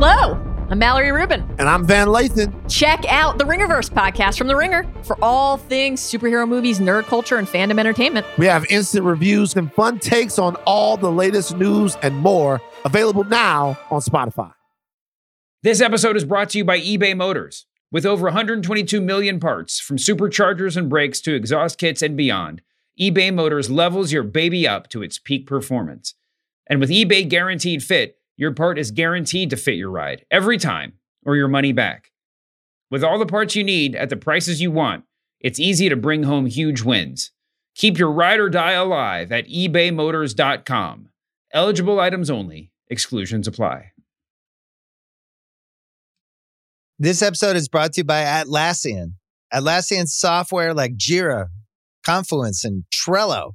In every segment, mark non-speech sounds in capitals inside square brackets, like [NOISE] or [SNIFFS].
Hello, I'm Mallory Rubin. And I'm Van Lathan. Check out the Ringerverse podcast from The Ringer for all things superhero movies, nerd culture, and fandom entertainment. We have instant reviews and fun takes on all the latest news and more available now on Spotify. This episode is brought to you by eBay Motors. With over 122 million parts, from superchargers and brakes to exhaust kits and beyond, eBay Motors levels your baby up to its peak performance. And with eBay Guaranteed Fit, your part is guaranteed to fit your ride every time or your money back. With all the parts you need at the prices you want, it's easy to bring home huge wins. Keep your ride or die alive at ebaymotors.com. Eligible items only, exclusions apply. This episode is brought to you by Atlassian. Atlassian software like Jira, Confluence, and Trello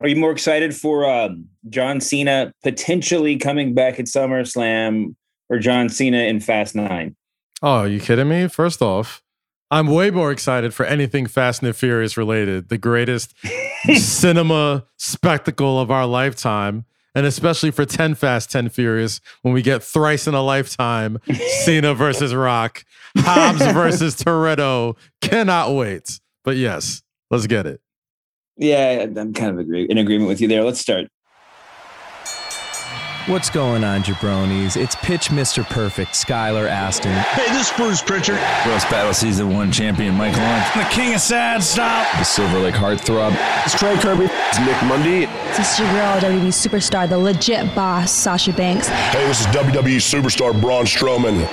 Are you more excited for um, John Cena potentially coming back at SummerSlam or John Cena in Fast Nine? Oh, are you kidding me? First off, I'm way more excited for anything Fast and Furious related, the greatest [LAUGHS] cinema spectacle of our lifetime. And especially for 10 Fast, 10 Furious, when we get thrice in a lifetime [LAUGHS] Cena versus Rock, Hobbs versus [LAUGHS] Toretto. Cannot wait. But yes, let's get it. Yeah, I'm kind of agree, in agreement with you there. Let's start. What's going on, jabronis? It's Pitch Mr. Perfect, Skylar Astin. Hey, this is Bruce Pritchard. Roast Battle Season 1 champion Mike Hunt. The King of Sad Stop. The Silver Lake Heartthrob. It's Trey Kirby. It's Nick Mundy. This is your girl, WWE superstar, the legit boss, Sasha Banks. Hey, this is WWE superstar Braun Strowman.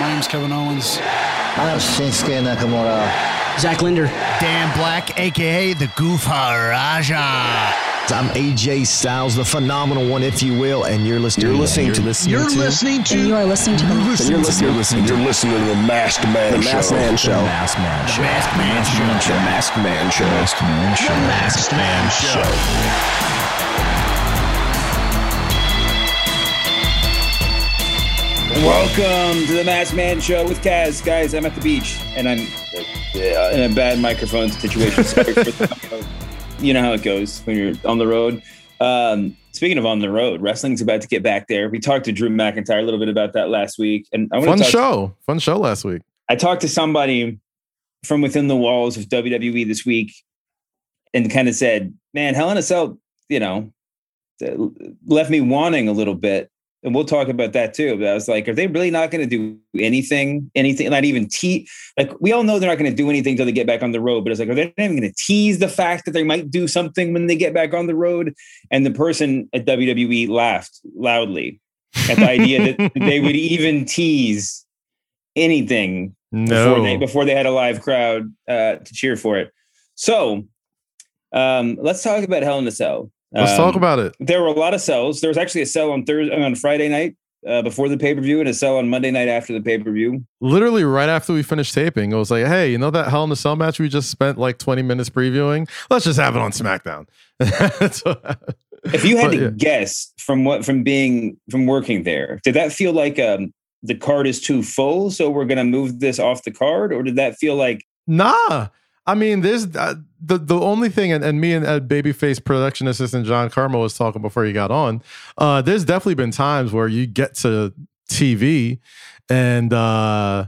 My name's Kevin Owens. I'm Shinsuke Nakamura. Zach Linder. Dan Black, aka the Goof Raja. I'm AJ Styles, the phenomenal one, if you will, and you're listening. You're listening you're to. Listening you're to, listening to. You are listening to. You're listening, you're listening, you're listening to. You're listening to the Masked Man the Show. Masked Man Show. The Masked Man Show. The Masked Man Show. The Masked Man Show. The Masked Man Show. The Masked Man Show. Welcome to the Masked Man Show with Kaz. Guys, I'm at the beach and I'm in a bad microphone situation. [LAUGHS] You know how it goes when you're on the road. Um, speaking of on the road, wrestling's about to get back there. We talked to Drew McIntyre a little bit about that last week, and I fun talk show, to, fun show last week. I talked to somebody from within the walls of WWE this week, and kind of said, "Man, Hell in a Cell, you know, left me wanting a little bit." And we'll talk about that too. But I was like, are they really not going to do anything? Anything? Not even tease? Like we all know they're not going to do anything until they get back on the road. But it's like, are they not even going to tease the fact that they might do something when they get back on the road? And the person at WWE laughed loudly at the idea that [LAUGHS] they would even tease anything no. before they before they had a live crowd uh, to cheer for it. So um, let's talk about Hell in a Cell. Let's um, talk about it. There were a lot of cells. There was actually a cell on Thursday on Friday night uh, before the pay per view, and a cell on Monday night after the pay per view. Literally right after we finished taping, I was like, "Hey, you know that Hell in the Cell match we just spent like 20 minutes previewing? Let's just have it on SmackDown." so, [LAUGHS] if you had but, to yeah. guess from what from being from working there, did that feel like um, the card is too full, so we're going to move this off the card, or did that feel like nah? I mean, there's uh, the the only thing, and, and me and uh, babyface production assistant John Kermah was talking before he got on. Uh, there's definitely been times where you get to TV and uh,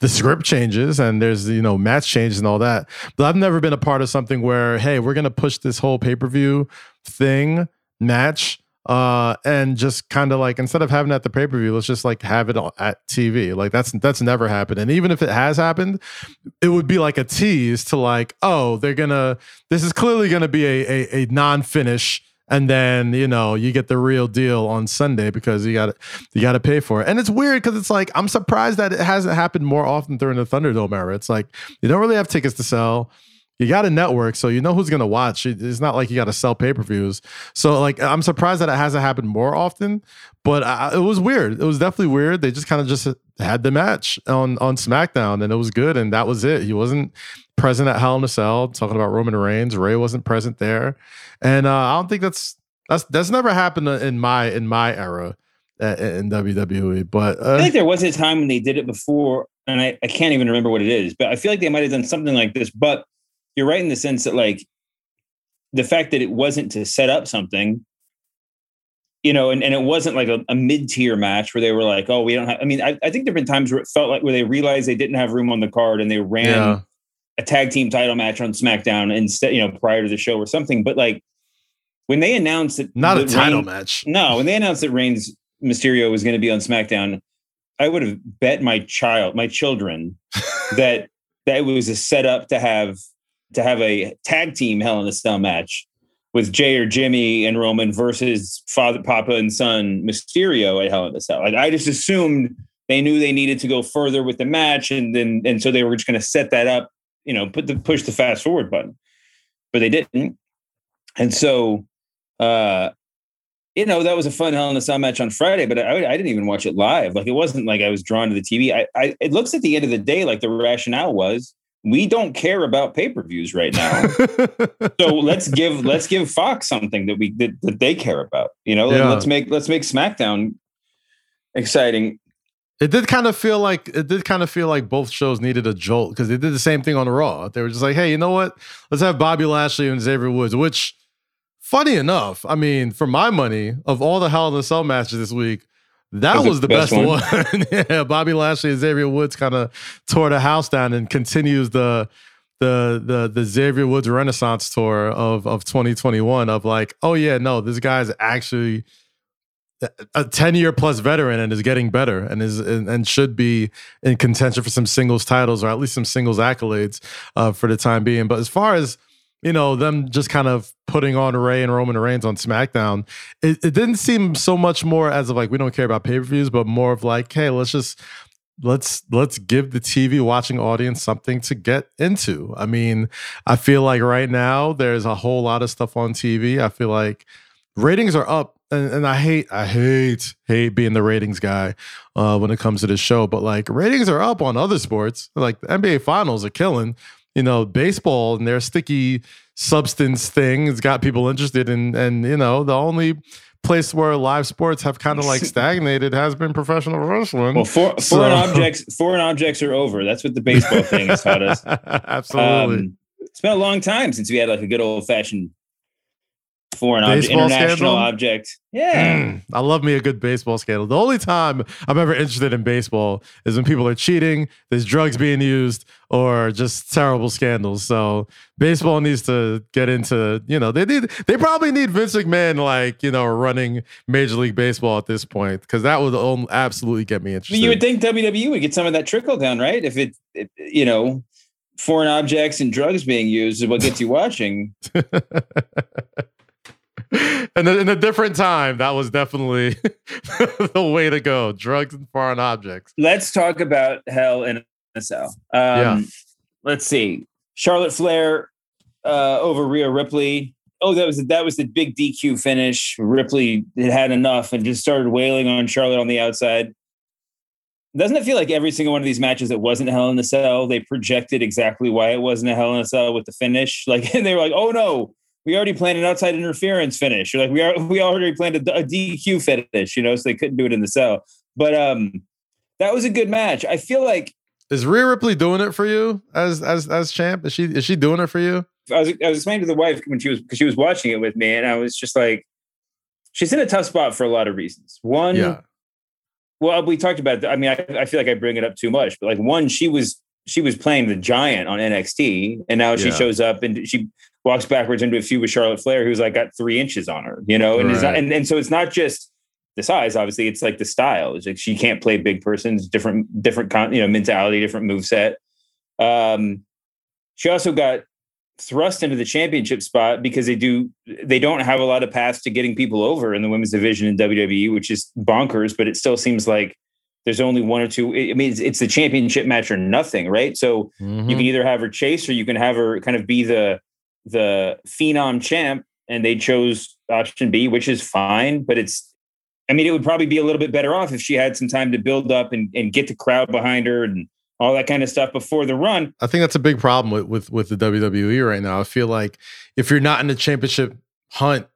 the script changes and there's you know match changes and all that. But I've never been a part of something where hey, we're gonna push this whole pay per view thing match uh and just kind of like instead of having at the pay-per-view let's just like have it at tv like that's that's never happened and even if it has happened it would be like a tease to like oh they're gonna this is clearly gonna be a a, a non-finish and then you know you get the real deal on sunday because you got you got to pay for it. And it's weird because it's like i'm surprised that it hasn't happened more often during the thunderdome era. It's like you don't really have tickets to sell you got a network, so you know who's gonna watch. It's not like you got to sell pay per views. So like, I'm surprised that it hasn't happened more often. But I, it was weird. It was definitely weird. They just kind of just had the match on on SmackDown, and it was good, and that was it. He wasn't present at Hell in a Cell talking about Roman Reigns. Rey wasn't present there, and uh, I don't think that's that's that's never happened in my in my era in WWE. But I uh, feel like there was a time when they did it before, and I, I can't even remember what it is, but I feel like they might have done something like this. But you're right in the sense that, like, the fact that it wasn't to set up something, you know, and, and it wasn't like a, a mid tier match where they were like, oh, we don't have, I mean, I, I think there have been times where it felt like where they realized they didn't have room on the card and they ran Yeah. a tag team title match on SmackDown instead, you know, prior to the show or something. But like, when they announced that not a title Reigns- match. no, when they announced that Reigns Mysterio was going to be on SmackDown, I would have bet my child, my children, [LAUGHS] that that it was a setup to have to have a tag team Hell in a Cell match with Jay or Jimmy and Roman versus Father, Papa, and Son Mysterio at Hell in a Cell. Like I just assumed they knew they needed to go further with the match, and then and so they were just going to set that up, you know, put the push the fast forward button, but they didn't, and so. uh you know that was a fun Hell in a Cell match on Friday, but I, I didn't even watch it live. Like it wasn't like I was drawn to the TV. I, I it looks at the end of the day like the rationale was we don't care about pay per views right now, [LAUGHS] so let's give let's give Fox something that we that, that they care about. You know, Yeah. let's make let's make SmackDown exciting. It did kind of feel like it did kind of feel like both shows needed a jolt because they did the same thing on Raw. They were just like, "Hey, you know what? Let's have Bobby Lashley and Xavier Woods." Which, funny enough, I mean, for my money, of all the Hell in a Cell matches this week, that Was was, the best, best one. [LAUGHS] yeah, Bobby Lashley and Xavier Woods kind of tore the house down and continues the the the the Xavier Woods Renaissance tour of of 2021 of like, oh yeah, no, this guy's actually a 10 year plus veteran and is getting better and is and, and should be in contention for some singles titles or at least some singles accolades uh, for the time being. But as far as you know, them just kind of putting on Rey and Roman Reigns on SmackDown, it, it didn't seem so much more as of like we don't care about pay per views, but more of like, hey, let's just let's let's give the TV watching audience something to get into. I mean, I feel like right now there's a whole lot of stuff on TV. I feel like ratings are up and, and I hate I hate hate being the ratings guy uh when it comes to this show, but like ratings are up on other sports. Like the NBA finals are killing. You know, baseball and their sticky substance thing has got people interested in and you know, the only place where live sports have kind of like [LAUGHS] stagnated has been professional wrestling. Well, for, So- foreign [LAUGHS] objects foreign objects are over. That's what the baseball thing has taught us. [LAUGHS] Absolutely. Um, it's been a long time since we had like a good old fashioned foreign object, international scandal? object. Yeah. Mm, I love me a good baseball scandal. The only time I'm ever interested in baseball is when people are cheating, there's drugs being used, or just terrible scandals. So baseball needs to get into, you know, they need they probably need Vince McMahon like, you know, running Major League Baseball at this point, because that would absolutely get me interested. mean, you would think WWE would get some of that trickle down, right? If it, it you know, foreign objects and drugs being used is what gets you watching. [LAUGHS] and in a different time, that was definitely [LAUGHS] the way to go. Drugs and foreign objects. Let's talk about Hell in a Cell. Um, Yeah. Let's see. Charlotte Flair uh, over Rhea Ripley. Oh, that was that was the big DQ finish. Ripley had had enough and just started wailing on Charlotte on the outside. Doesn't it feel like every single one of these matches that wasn't Hell in a Cell, they projected exactly why it wasn't a Hell in a Cell with the finish? Like [LAUGHS] and they were like, "Oh no, we already planned an outside interference finish." You're like we are we already planned a, a DQ finish, you know, so they couldn't do it in the cell. But um, that was a good match. I feel like Is Rhea Ripley doing it for you as as as champ? Is she is she doing it for you? I was I was explaining to the wife when she was because she was watching it with me, and I was just like, she's in a tough spot for a lot of reasons. One, Yeah. well, we talked about. I mean, I, I feel like I bring it up too much, but like one, she was she was playing the giant on NXT, and now she Yeah. shows up and she walks backwards into a feud with Charlotte Flair, who's like got three inches on her, you know, and it's not, and, and so it's not just the size. Obviously, it's like the style. It's like she can't play big persons, different different con, you know mentality, different move set. Um, she also got thrust into the championship spot because they do they don't have a lot of paths to getting people over in the women's division in WWE, which is bonkers, but it still seems like there's only one or two. I mean, it's, it's the championship match or nothing, right? So Mm-hmm. you can either have her chase or you can have her kind of be the the phenom champ, and they chose option B, which is fine. But it's, I mean, it would probably be a little bit better off if she had some time to build up and, and get the crowd behind her and all that kind of stuff before the run. I think that's a big problem with, with with the WWE right now. I feel like if you're not in the championship hunt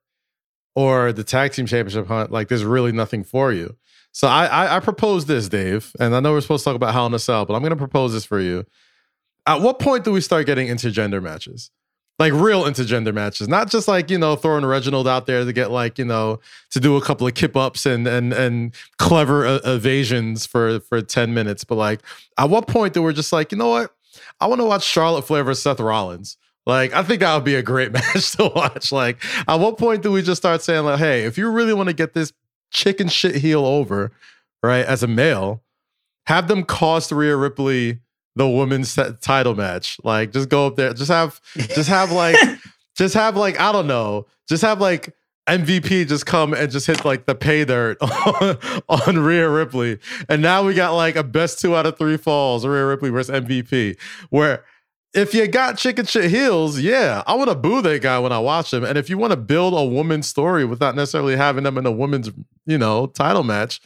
or the tag team championship hunt, like there's really nothing for you. So I I, I propose this, Dave, and I know we're supposed to talk about Hell in a Cell, but I'm going to propose this for you. At what point do we start getting intergender matches? Like real intergender matches, not just like you know throwing Reginald out there to get like you know to do a couple of kip ups and and and clever uh, evasions for for ten minutes, but like at what point do we're just like you know what I want to watch Charlotte Flair versus Seth Rollins. Like, I think that would be a great [LAUGHS] match to watch. Like, at what point do we just start saying, like, hey, if you really want to get this chicken shit heel over, right, as a male, have them cost Rhea Ripley the women's t- title match. Like, just go up there, just have, just have like, [LAUGHS] just have like, I don't know, just have like MVP just come and just hit like the pay dirt on, [LAUGHS] on Rhea Ripley. And now we got like a best two out of three falls, Rhea Ripley versus MVP, where if you got chicken shit heels, yeah, I want to boo that guy when I watch him. And if you want to build a woman's story without necessarily having them in a women's, you know, title match,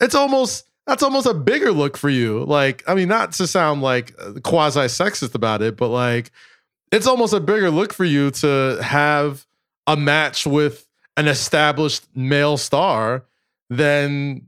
it's almost that's almost a bigger look for you. Like, I mean, not to sound like uh, quasi sexist about it, but like it's almost a bigger look for you to have a match with an established male star than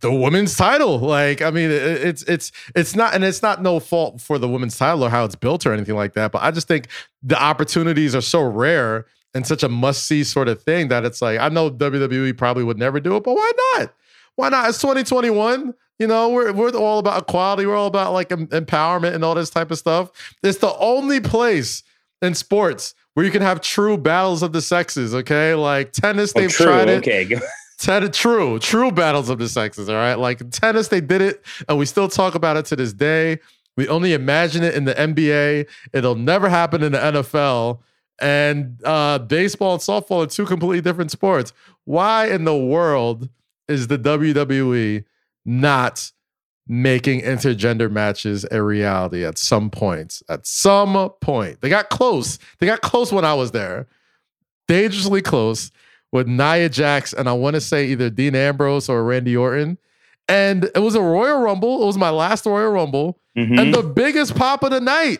the women's title. Like, I mean, it's it's it's not, and it's not no fault for the women's title or how it's built or anything like that. But I just think the opportunities are so rare and such a must see sort of thing that it's like I know WWE probably would never do it, but why not? Why not? It's 2021. You know, we're we're all about equality. We're all about like em- empowerment and all this type of stuff. It's the only place in sports where you can have true battles of the sexes. Okay, like tennis, Oh, they've true. tried it. Okay. Ten- true, true battles of the sexes. All right, like tennis, they did it, and we still talk about it to this day. We only imagine it in the NBA. It'll never happen in the NFL. And uh, baseball and softball are two completely different sports. Why in the world is the WWE not making intergender matches a reality at some point? At some point, they got close. They got close when I was there, dangerously close with Nia Jax and I want to say either Dean Ambrose or Randy Orton. And it was a Royal Rumble. It was my last Royal Rumble. Mhm. And the biggest pop of the night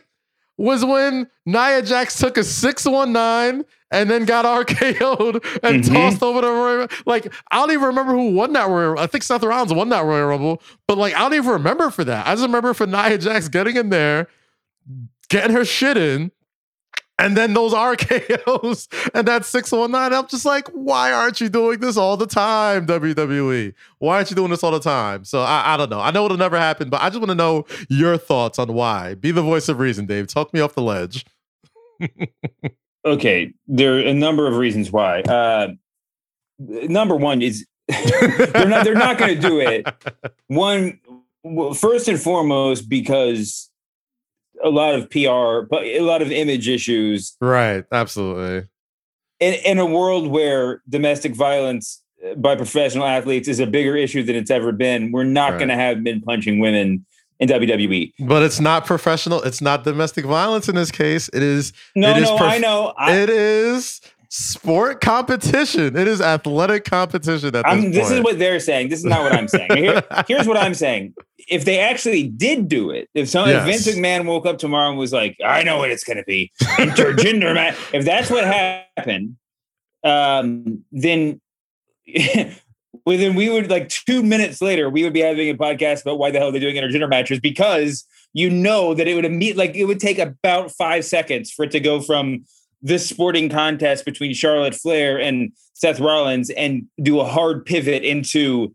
was when Nia Jax took a 619 and then got [LAUGHS] RKO'd and Mhm. tossed over the Royal Like, I don't even remember who won that Royal I think Seth Rollins won that Royal Rumble, but like, I don't even remember for that. I just remember for Nia Jax getting in there, getting her shit in, and then those RKOs [LAUGHS] and that 619. I'm just like, why aren't you doing this all the time, WWE? Why aren't you doing this all the time? So I, I don't know. I know it'll never happen, but I just want to know your thoughts on why. Be the voice of reason, Dave. Talk me off the ledge. [LAUGHS] okay, there are a number of reasons why. Uh, number one is [LAUGHS] they're not they're not going to do it. One, well, first and foremost, because a lot of PR, but a lot of image issues Right. Absolutely. in, in a world where domestic violence uh, by professional athletes is a bigger issue than it's ever been. We're not Right. going to have men punching women in. WWE. But it's not professional. It's not domestic violence in this case. It is. No, it is no, I know. I- it is sport competition. It is athletic competition at this I'm, point. is what they're saying. This is not what I'm saying. Here- [LAUGHS] here's what I'm saying. If they actually did do it, if some if Yes. Vince McMahon woke up tomorrow and was like, "I know what it's going to be, intergender [LAUGHS] man," if that's what happened, um, then [LAUGHS] well, then we would like two minutes later we would be having a podcast about why the hell they're doing intergender matches because you know that it would immediate like it would take about five seconds for it to go from this sporting contest between Charlotte Flair and Seth Rollins and do a hard pivot into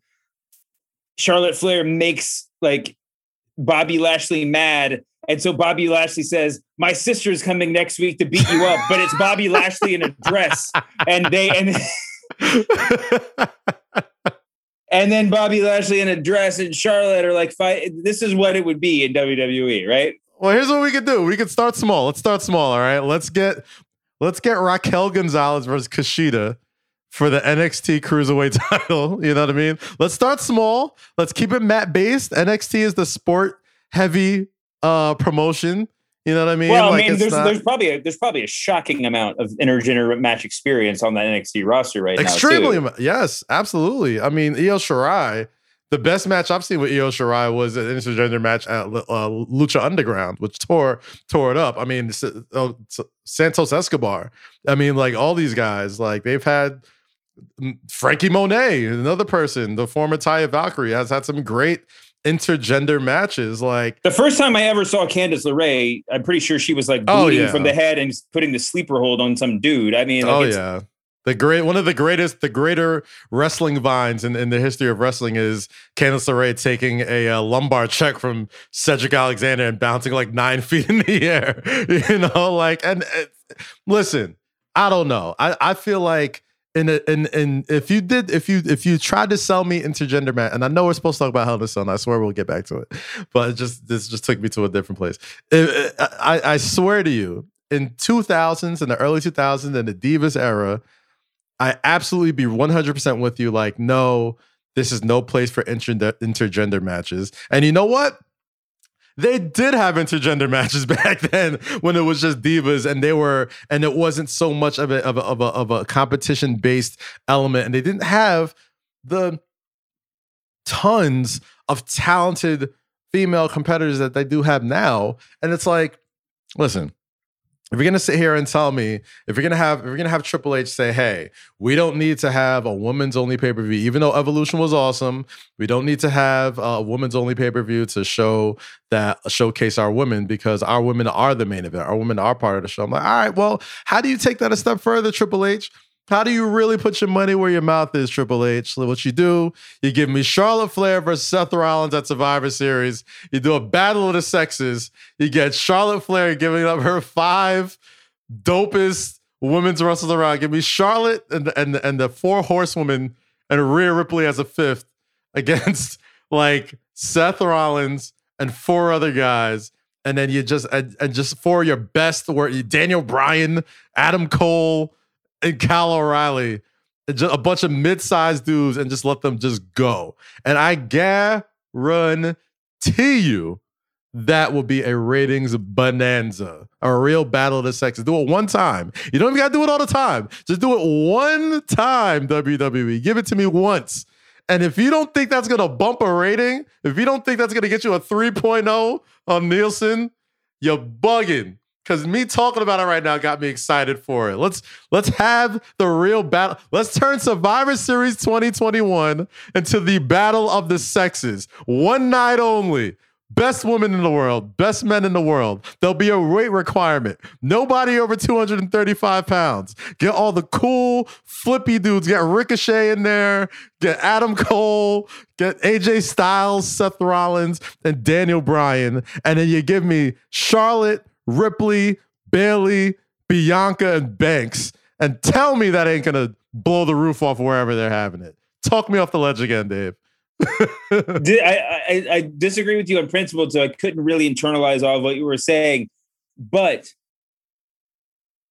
Charlotte Flair makes like Bobby Lashley mad. And so Bobby Lashley says, My sister's coming next week to beat you up, but it's Bobby [LAUGHS] Lashley in a dress. And they and [LAUGHS] and then Bobby Lashley in a dress and Charlotte are like fight. This is what it would be in WWE, right? Well, here's what we could do. We could start small. Let's start small. All right. Let's get let's get Raquel Gonzalez versus Kushida for the NXT Cruiserweight [LAUGHS] title. You know what I mean? Let's start small. Let's keep it mat based. NXT is the sport heavy uh promotion. You know what I mean? Well, I mean, there's not- there's probably a, there's probably a shocking amount of intergender match experience on that NXT roster right extremely now. mu- yes, absolutely. I mean, Io Shirai, the best match I've seen with Io Shirai was an intergender match at uh, Lucha Underground, which tore tore it up. I mean, uh, Santos Escobar. I mean, like all these guys, like they've had mm, Franky Monet, another person, the former Taya Valkyrie, has had some great intergender matches. Like The first time I ever saw Candice LeRae, I'm pretty sure she was like Oh, bleeding yeah. from the head and putting the sleeper hold on some dude. I mean, like, oh yeah. The great one of the greatest, the greater wrestling vines in, in the history of wrestling is Candice LeRae taking a uh, lumbar check from Cedric Alexander and bouncing like nine [LAUGHS] feet in the air. You know, like and uh, listen, I don't know. I, I feel like in in in if you did if you if you tried to sell me intergender man, and I know we're supposed to talk about Hell in a Cell, and I swear we'll get back to it, but it just this just took me to a different place. It- I, I swear to you, in 2000s, in the early 2000s, in the Divas era, I absolutely be 100% with you. Like, no, this is no place for intergender, intergender matches. And you know what? They did have intergender [LAUGHS] matches back then when it was just divas, and they were, and it wasn't so much of a of a of a, of a competition based element, and they didn't have the tons of talented female competitors that they do have now. And it's like, listen, if you're gonna sit here and tell me if you're gonna have if you're gonna have Triple H say, hey, we don't need to have a women's only pay per view, even though Evolution was awesome, we don't need to have a women's only pay per view to show that showcase our women because our women are the main event, our women are part of the show. I'm like, all right, well, how do you take that a step further, Triple H? How do you really put your money where your mouth is, Triple H? What you do, you give me Charlotte Flair versus Seth Rollins at Survivor Series. You do a battle of the sexes. You get Charlotte Flair giving up her five dopest women's wrestlers around. Give me Charlotte and and and the four horsewomen and Rhea Ripley as a fifth [LAUGHS] against like Seth Rollins and four other guys. And then you just and, and just for your best where Daniel Bryan, Adam Cole, and Kyle O'Reilly, a bunch of mid-sized dudes, and just let them just go. And I guarantee you that will be a ratings bonanza, a real battle of the sexes. Do it one time. You don't even gotta do it all the time. Just do it one time, WWE. Give it to me once. And if you don't think that's gonna bump a rating, if you don't think that's gonna get you a 3.0 on Nielsen, you're bugging. Cause me talking about it right now got me excited for it. Let's let's have the real battle. Let's turn Survivor Series 2021 into the battle of the sexes. One night only. Best women in the world, best men in the world. There'll be a weight requirement. Nobody over 235 pounds. Get all the cool, flippy dudes. Get Ricochet in there. Get Adam Cole. Get AJ Styles, Seth Rollins, and Daniel Bryan. And then you give me Charlotte, Ripley, Bayley, Bianca, and Banks. And tell me that ain't gonna blow the roof off wherever they're having it. Talk me off the ledge again, Dave. [LAUGHS] Di- I, I, I disagree with you on principle, so I couldn't really internalize all of what you were saying. But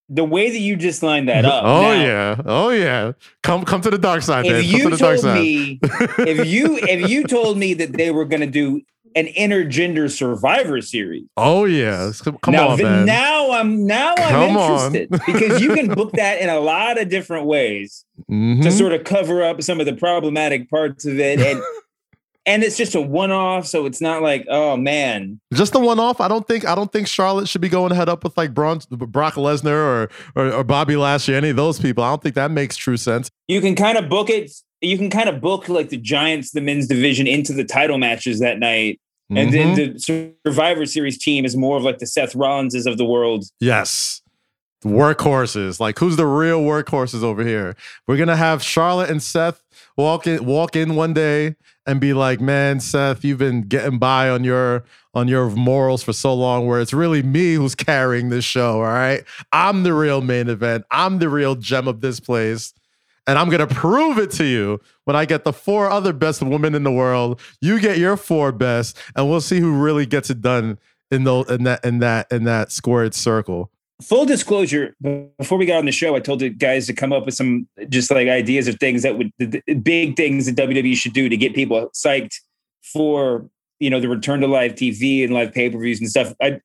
the way that you just lined that up. Oh now, yeah, oh yeah. Come come to the dark side, If Dave. You to the dark told side. me, if you if you [LAUGHS] told me that they were going to do an intergender Survivor Series, oh yeah, come, now, on, man. now I'm now Come I'm interested [LAUGHS] because you can book that in a lot of different ways to Mhm. sort of cover up some of the problematic parts of it, and [LAUGHS] and it's just a one off, so it's not like oh man, Just the one off. I don't think I don't think Charlotte should be going head up with like Braun, Brock Lesnar or, or or Bobby Lashley, any of those people. I don't think that makes true sense. you can kind of book it. You can kind of book like the Giants, the men's division, into the title matches that night. And then mm-hmm. the Survivor Series team is more of like the Seth Rollinses of the world. Yes. Workhorses. Like who's the real workhorses over here? We're gonna have Charlotte and Seth walk in walk in one day and be like, man, Seth, you've been getting by on your on your morals for so long where it's really me who's carrying this show. All right. I'm the real main event. I'm the real gem of this place. And I'm gonna prove it to you when I get the four other best women in the world. You get your four best, and we'll see who really gets it done in the in that in that in that squared circle. full disclosure, before we got on the show, I told the guys to come up with some just like ideas of things that would the, the big things that WWE should do to get people psyched for you know the return to live TV and live pay per views and stuff. I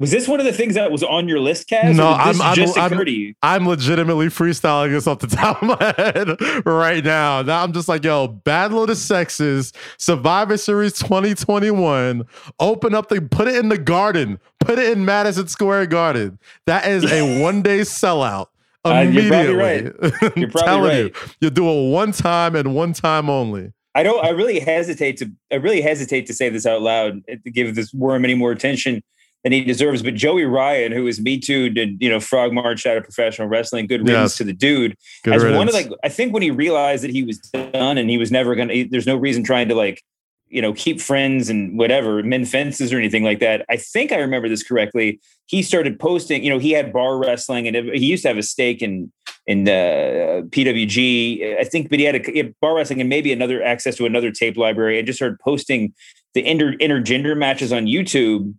was this one of the things that was on your list, Kaz? No, or did this I'm, I'm, just I'm, you? I'm legitimately freestyling this off the [LAUGHS] top of my head right now. Now I'm just like, yo, Battle of the Sexes, Survivor Series 2021. Open up the, put it in the garden, put it in Madison Square Garden. That is a [LAUGHS] one day sellout. Uh, you're Immediately, probably right. [LAUGHS] You're probably telling right. you, you do it one time and one time only. I don't. I really hesitate to. I really hesitate to say this out loud eh, to give this worm any more attention than he deserves. But Joey Ryan, who is Me Too, did you know, frog marched out of professional wrestling. Good riddance Yes. to the dude. Good As one of like, I think when he realized that he was done and he was never gonna. There's no reason trying to like, you know, keep friends and whatever, mend fences or anything like that. I think I remember this correctly. He started posting. You know, he had bar wrestling and he used to have a stake in in uh, PWG, I think, but he had a he had bar wrestling and maybe another access to another tape library. and just started posting the inter intergender matches on YouTube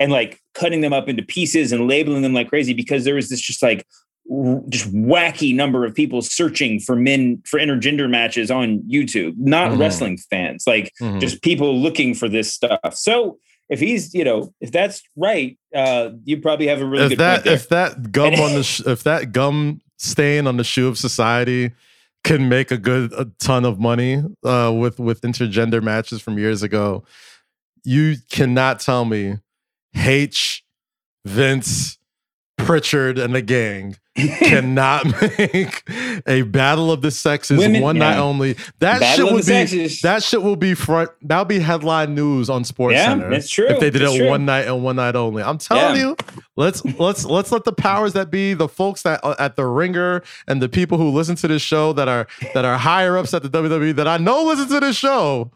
and like cutting them up into pieces and labeling them like crazy because there was this just like just wacky number of people searching for men for intergender matches on YouTube, not Mhm. wrestling fans, like Mhm. just people looking for this stuff. So if he's, you know, if that's right, uh, you probably have a really if good that if that gum on the sh- [LAUGHS] if that gum stain on the shoe of society can make a good a ton of money uh, with with intergender matches from years ago, you cannot tell me H, Vince, Pritchard, and the gang [LAUGHS] cannot make a battle of the sexes Women- one night only. That Battle shit would be sexes. that shit will be front. That'll be headline news on Sports Yeah, Center. that's true. If they did That's it true. one night and one night only, I'm telling Yeah. you, let's let's let's let the powers that be, the folks that are at the Ringer, and the people who listen to this show that are that are higher ups at the WWE that I know listen to this show,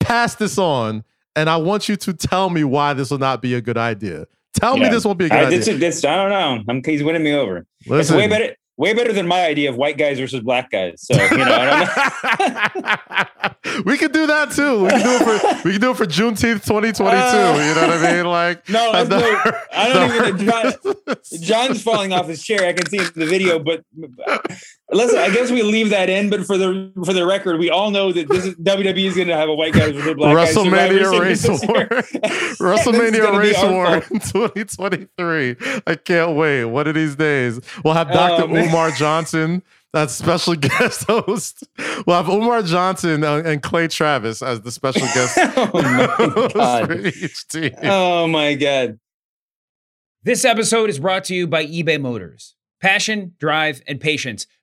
pass this on, and I want you to tell me why this will not be a good idea. Tell me this won't be a good I, idea. this, this, I don't know. I'm, he's winning me over. It's way better. Way better than my idea of white guys versus black guys. So you know, I don't know. [LAUGHS] we could do that too. We can do it for we can do it for Juneteenth 2022. Uh, you know what I mean? Like [LAUGHS] No, let's the- I don't [LAUGHS] even. John, John's falling off his chair. I can see it in the video, but let's. I guess we leave that in. But for the for the record, we all know that this is, WWE is going to have a white guy versus a black guys WrestleMania Survivor race Series this war. year. [LAUGHS] [LAUGHS] This WrestleMania race war in 2023. I can't wait. One of these days, we'll have Oh, Dr. man. Umar Johnson. That's special [LAUGHS] guest host. We'll have Umar Johnson uh, and Clay Travis as the special guest Oh my God. for each team. Oh my god. This episode is brought to you by eBay Motors. Passion, drive, and patience.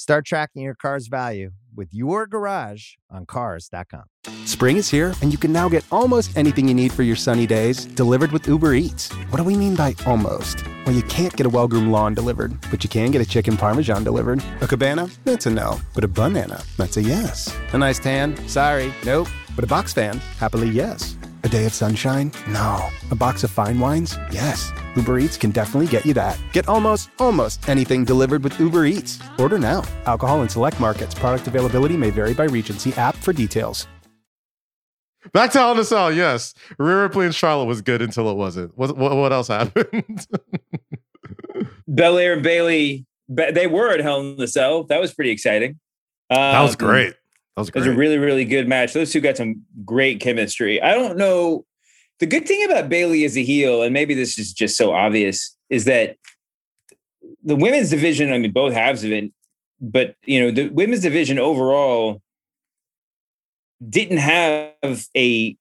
Start tracking your car's value with your garage on Cars.com. Spring is here, and you can now get almost anything you need for your sunny days delivered with Uber Eats. What do we mean by almost? Well, you can't get a well groomed lawn delivered, but you can get a chicken parmesan delivered. A cabana? That's a no. But a banana? That's a yes. A nice tan? Sorry, nope. But a box fan? Happily, yes. A day of sunshine? No. A box of fine wines? Yes. Uber Eats can definitely get you that. Get almost, almost anything delivered with Uber Eats. Order now. Alcohol in select markets. Product availability may vary by region. See app for details. Back to Hell in a Cell, yes. Rhea Ripley and Charlotte was good until it wasn't. What, what, what else happened? [LAUGHS] Belair and Bayley they were at Hell in the Cell. That was pretty exciting. That was Um, great. That was It was a really, really good match. Those two got some great chemistry. I don't know. The good thing about Bayley as a heel, and maybe this is just so obvious, is that the women's division, I mean, both halves of it, but you know, the women's division overall didn't have a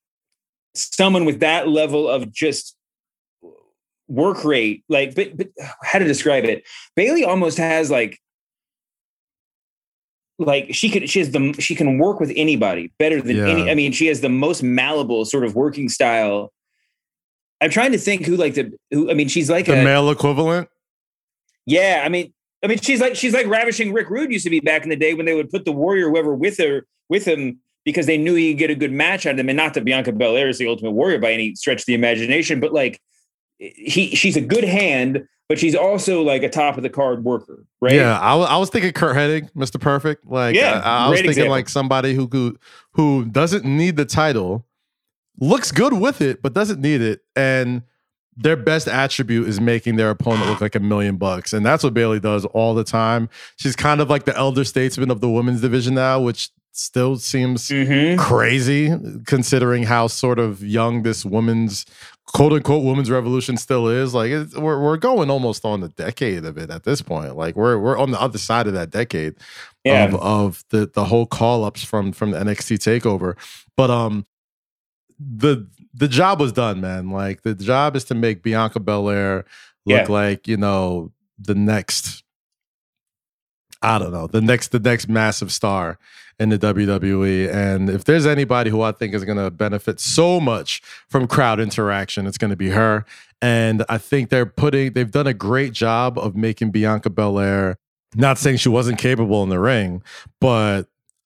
someone with that level of just work rate. Like, but, but how to describe it? Bayley almost has like like she could she has the she can work with anybody better than Yeah. any i mean she has the most malleable sort of working style i'm trying to think who like the who i mean she's like the a male equivalent. yeah i mean i mean she's like she's like ravishing rick rude used to be back in the day when they would put the warrior whoever with her with him because they knew he could get a good match out of him and not that bianca belair is the ultimate warrior by any stretch of the imagination but like he she's a good hand but she's also like a top of the card worker right Yeah, I I was thinking Curt Hennig, Mr. Perfect. Like, Yeah, I, I was thinking example. like somebody who who who doesn't need the title, looks good with it, but doesn't need it, and their best attribute is making their opponent look like a million bucks, and that's what Bayley does all the time. She's kind of like the elder statesman of the women's division now, which still seems Mm-hmm. crazy considering how sort of young this woman's quote unquote women's revolution still is. Like it's, we're we're going almost on the decade of it at this point. Like we're we're on the other side of that decade Yeah. of of the the whole call ups from from the NXT takeover. But um the the job was done, man. Like the job is to make Bianca Belair look Yeah. like, you know, the next I don't know, the next the next massive star in the WWE. And if there's anybody who I think is gonna benefit so much from crowd interaction, it's gonna be her. And I think they're putting they've done a great job of making Bianca Belair, not saying she wasn't capable in the ring, but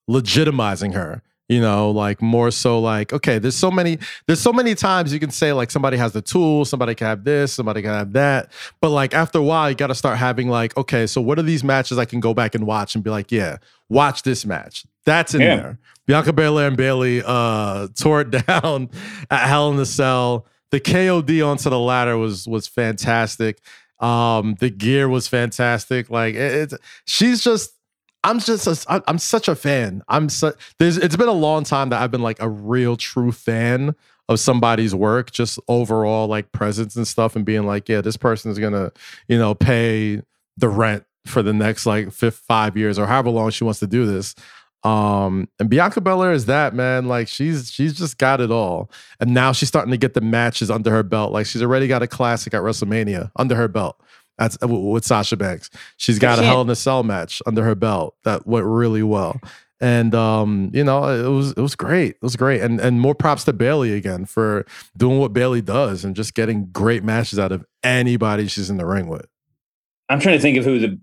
legitimizing her. You know, like more so like, okay, there's so many, there's so many times you can say like somebody has the tools, somebody can have this, somebody can have that. But like after a while, you got to start having like, okay, so what are these matches I can go back and watch and be like, yeah, watch this match. That's in there. Bianca Belair and Bayley uh tore it [LAUGHS] down at Hell in the Cell. The KOD onto the ladder was was fantastic. Um, the gear was fantastic. Like it, it's she's just I'm just a, I'm such a fan. I'm so there's it's been a long time that I've been like a real true fan of somebody's work, just overall like presence and stuff, and being like, yeah, this person is gonna, you know, pay the rent for the next like fifth five years or however long she wants to do this. Um, and Bianca Belair is that man. Like she's she's just got it all, and now she's starting to get the matches under her belt. Like she's already got a classic at WrestleMania under her belt. That's uh, with Sasha Banks. She's got a Hell in a Cell match under her belt that went really well. And um, you know, it was it was great. It was great. And and more props to Bayley again for doing what Bayley does and just getting great matches out of anybody she's in the ring with. I'm trying to think of who the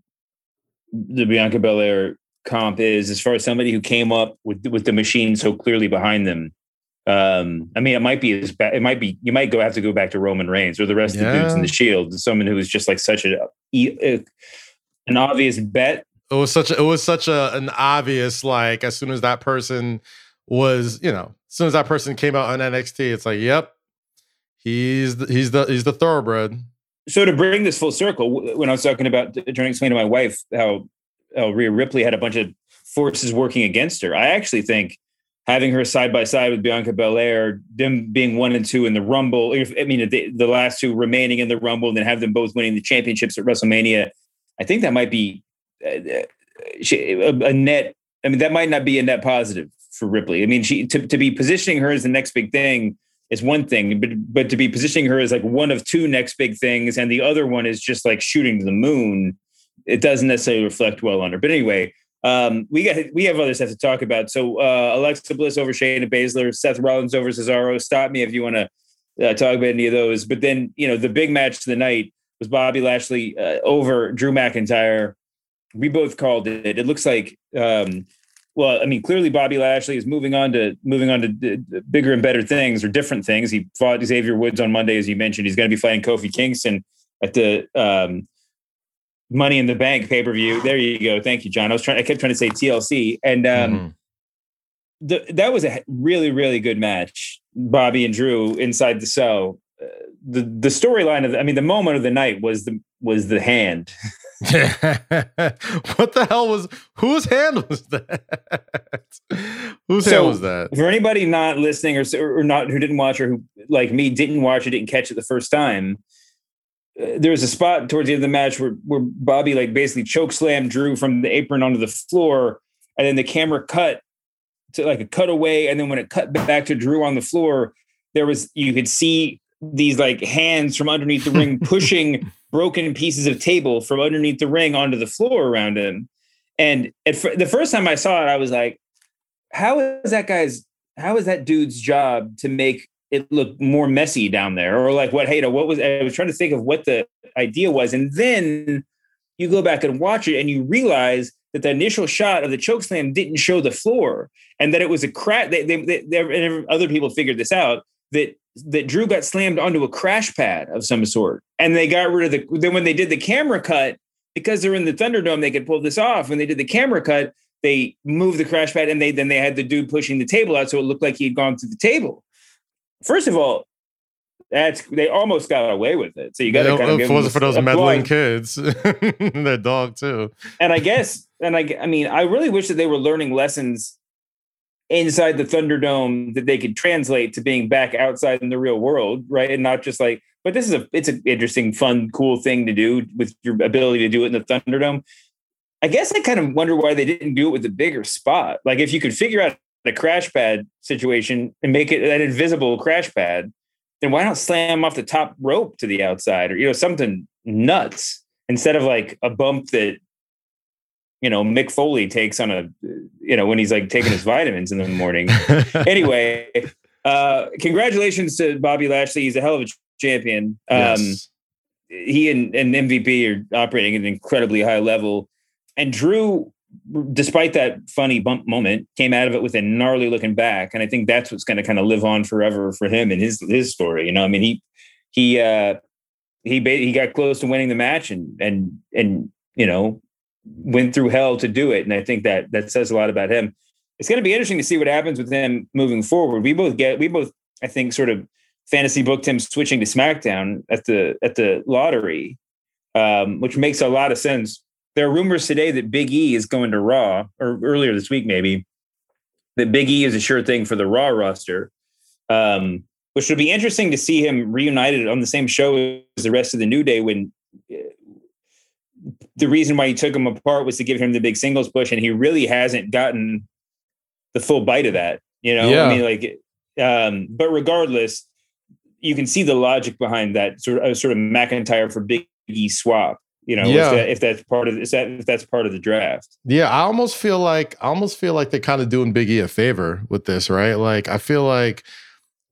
the Bianca Belair comp is, as far as somebody who came up with with the machine so clearly behind them. Um, I mean, it might be as bad. It might be you might go have to go back to Roman Reigns or the rest of the dudes in the Shield. Someone who was just like such a e- an obvious bet. It was such a, it was such a an obvious like as soon as that person was, you know, as soon as that person came out on NXT, it's like, yep, he's the, he's the he's the thoroughbred. So to bring this full circle, when I was talking about trying to explain to my wife how, how Rhea Ripley had a bunch of forces working against her, I actually think having her side by side with Bianca Belair, them being one and two in the Rumble, I mean the, the last two remaining in the Rumble, and then have them both winning the championships at WrestleMania, I think that might be uh, uh, a, a net. I mean, that might not be a net positive for Ripley. I mean, she to, to be positioning her as the next big thing is one thing, but but to be positioning her as like one of two next big things, and the other one is just like shooting to the moon, it doesn't necessarily reflect well on her. But anyway, um, we got we have other stuff to talk about. So uh, Alexa Bliss over Shayna Baszler, Seth Rollins over Cesaro. Stop me if you want to uh, talk about any of those. But then you know the big match of the night was Bobby Lashley uh, over Drew McIntyre. We both called it. It looks like. Um, well, I mean, clearly Bobby Lashley is moving on to moving on to d- d- bigger and better things or different things. He fought Xavier Woods on Monday, as you mentioned. He's going to be fighting Kofi Kingston at the um, Money in the Bank pay per view. There you go. Thank you, John. I was trying. I kept trying to say TLC, and um, the, that was a really, really good match. Bobby and Drew inside the cell. Uh, the the storyline of, the, I mean, the moment of the night was the was the hand. [LAUGHS] what the hell was whose hand was that? whose So, hand was that? For anybody not listening or or not who didn't watch or who like me didn't watch or didn't catch it the first time, there was a spot towards the end of the match where where Bobby like basically choke slammed Drew from the apron onto the floor, and then the camera cut to like a cutaway, and then when it cut back to Drew on the floor, there was you could see these like hands from underneath the ring [LAUGHS] pushing broken pieces of table from underneath the ring onto the floor around him. And at fir- the first time I saw it, I was like, how is that guy's how is that dude's job to make it looked more messy down there or like what hey what was i was trying to think of what the idea was. And then you go back and watch it and you realize that the initial shot of the choke slam didn't show the floor and that it was a they, they, they, they- and other people figured this out that that drew got slammed onto a crash pad of some sort. And they got rid of the then when they did the camera cut because they're in the thunderdome they could pull this off. When they did the camera cut they moved the crash pad and they then they had the dude pushing the table out. So it looked like he had gone through the table first of all that's they almost got away with it so you got to kind of if it wasn't for those meddling kids, [LAUGHS] their dog too. and I guess, and I, I mean, I really wish that they were learning lessons inside the Thunderdome that they could translate to being back outside in the real world, right? And not just like, but this is a, it's an interesting, fun, cool thing to do with your ability to do it in the Thunderdome. I guess I kind of wonder why they didn't do it with a bigger spot. Like if you could figure out a crash pad situation and make it an invisible crash pad, then why not slam off the top rope to the outside or you know something nuts instead of like a bump that you know Mick Foley takes on a you know when he's like taking his [LAUGHS] vitamins in the morning. [LAUGHS] anyway, uh congratulations to Bobby Lashley. He's a hell of a champion. Um Yes. he and, and MVP are operating at an incredibly high level. And Drew, despite that funny bump moment, came out of it with a gnarly looking back. And I think that's what's going to kind of live on forever for him and his his story. You know, I mean, he he uh he he got close to winning the match and and and you know went through hell to do it. And I think that that says a lot about him. It's going to be interesting to see what happens with him moving forward. We both get we both I think sort of fantasy booked him switching to SmackDown at the at the lottery, um, which makes a lot of sense. There are rumors today that Big E is going to Raw, or earlier this week maybe, that Big E is a sure thing for the Raw roster, um, which would be interesting to see him reunited on the same show as the rest of the New Day. When uh, the reason why he took him apart was to give him the big singles push, and he really hasn't gotten the full bite of that. You know, Yeah. I mean, like, um, but regardless, you can see the logic behind that sort of sort of McIntyre for Big E swap. You know, Yeah. if, that, if that's part of is that if that's part of the draft. Yeah, I almost feel like I almost feel like they're kind of doing Big E a favor with this, right? Like I feel like